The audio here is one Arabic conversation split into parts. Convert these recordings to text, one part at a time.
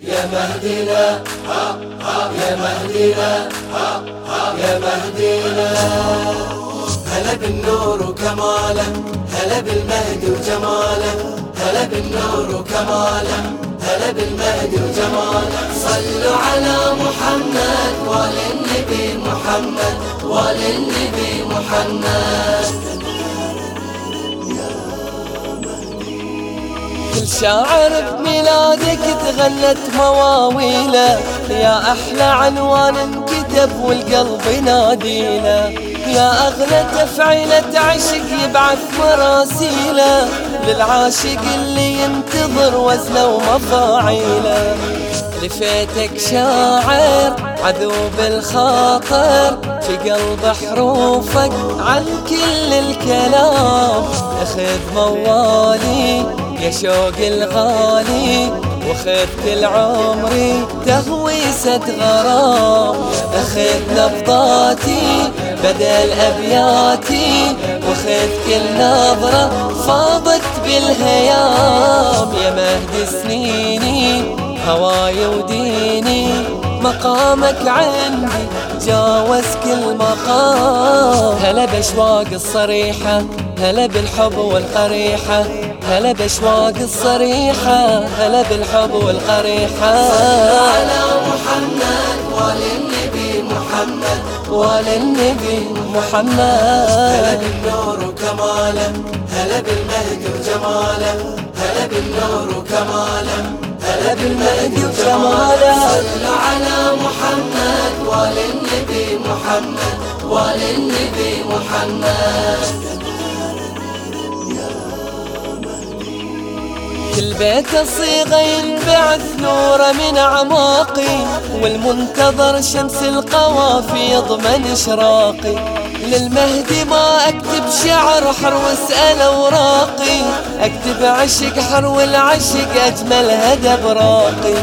يا مهدينا يا مهدينا يا مهدينا هلا بالنور وكماله هلا بالمهدي وجماله هلا بالنور وكماله هلا بالمهدي وجماله صلوا على محمد وللنبي محمد وللنبي محمد كل شاعر بميلادك تغنت مواويله يا أحلى عنوان انكتب والقلب ناديله. يا أغلى تفعيلة عشق يبعث مراسيله للعاشق اللي ينتظر وزنه ومفاعيله. لفيتك شاعر عذوب الخاطر في قلب حروفك عن كل الكلام. أخذ موالي يا شوق الغالي وخذ كل عمري تهويسة غرام. أخذ نبضاتي بدل أبياتي وخذ كل نظرة فاضت بالهيام. يا مهد سنيني هواي وديني مقامك عندي جاوز كل مقام. هلا بأشواق الصريحة هلا بالحب والقريحة. هلا بأشواق الصريحة هلا بالحب والقريحة. على محمد وللنبي محمد. وللنبي محمد. هلا بالنور وكماله هلا بالمهدي وجماله هلا بالنور وكماله هلا بالمهدي وجماله صلوا على محمد وللنبي محمد. وللنبي محمد. كل بيت صيغة ينبعث نوره من أعماقي والمنتظر شمس القوافي يضمن إشراقي. للمهدي ما أكتب شعر حر واسأل أوراقي أكتب عشق حر والعشق أجمل هدى براقي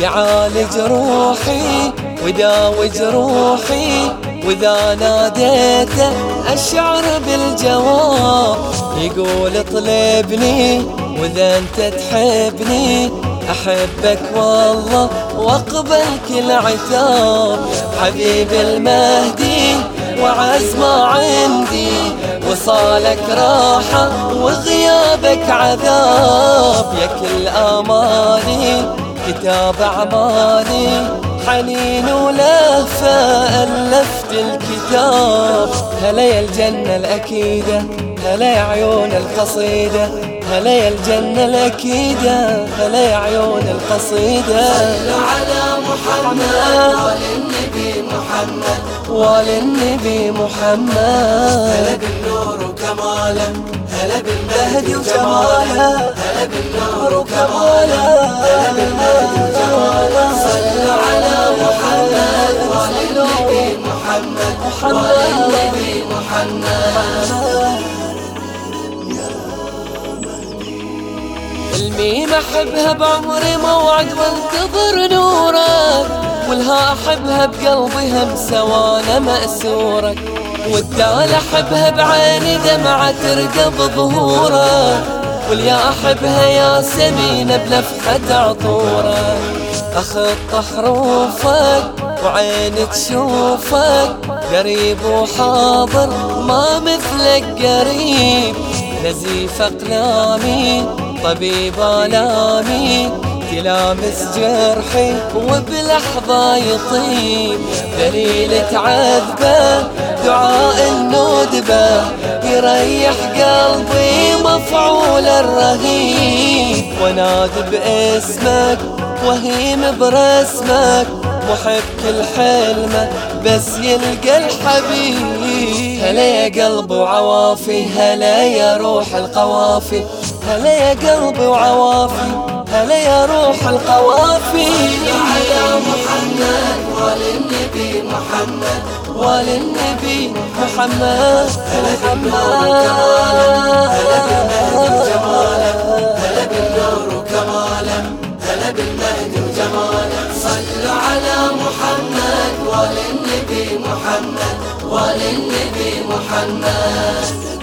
يعالج روحي ويداوي جروحي وإذا ناديته أشعر بالجواب يقول اطلبني وإذا أنت تحبني أحبك والله واقبل كل عتاب حبيب المهدي وعز ما عندي وصالك راحة وغيابك عذاب. يا كل آمالي كتاب أعمالي. حنين ولهفة ألفت الكتاب. هلا يا الجنة الأكيدة هلا يا عيون القصيدة. هلا يا الجنة الأكيدة هلا يا عيون القصيدة. صلوا على محمد وللنبي محمد. وللنبي محمد. هلا بالنور وكماله هلا بالمهدي وجماله هلا بالنور وكماله هلا بالمهدي وجماله صلوا على محمد وللنبي محمد الميم أحبها بعمري موعد وانتظر نورك والها أحبها بقلبي همسه وأنا مأسورك والدال أحبها بعيني دمعة ترقى بظهورك واليا أحبها يا سمينة بلفحة عطورك اخط حروفك وعيني تشوفك قريب وحاضر ما مثلك قريب. نزيف أقلامي طبيب آلامي تلامس جرحي وبلحظة يطيب. دليل تعذبه دعاء الندبة يريح قلبي مفعول الرهيب. ونادي باسمك وهيم برسمك محب كل حلمه بس يلقى الحبيب. هلا يا قلب وعوافي هلا يا روح القوافي. هلا يا قلبي وعوافي هلا يا روح القوافي. على محمد وللنبي محمد وللنبي محمد. هلا بالنور هلا بالمهدي وجماله وللنبي محمد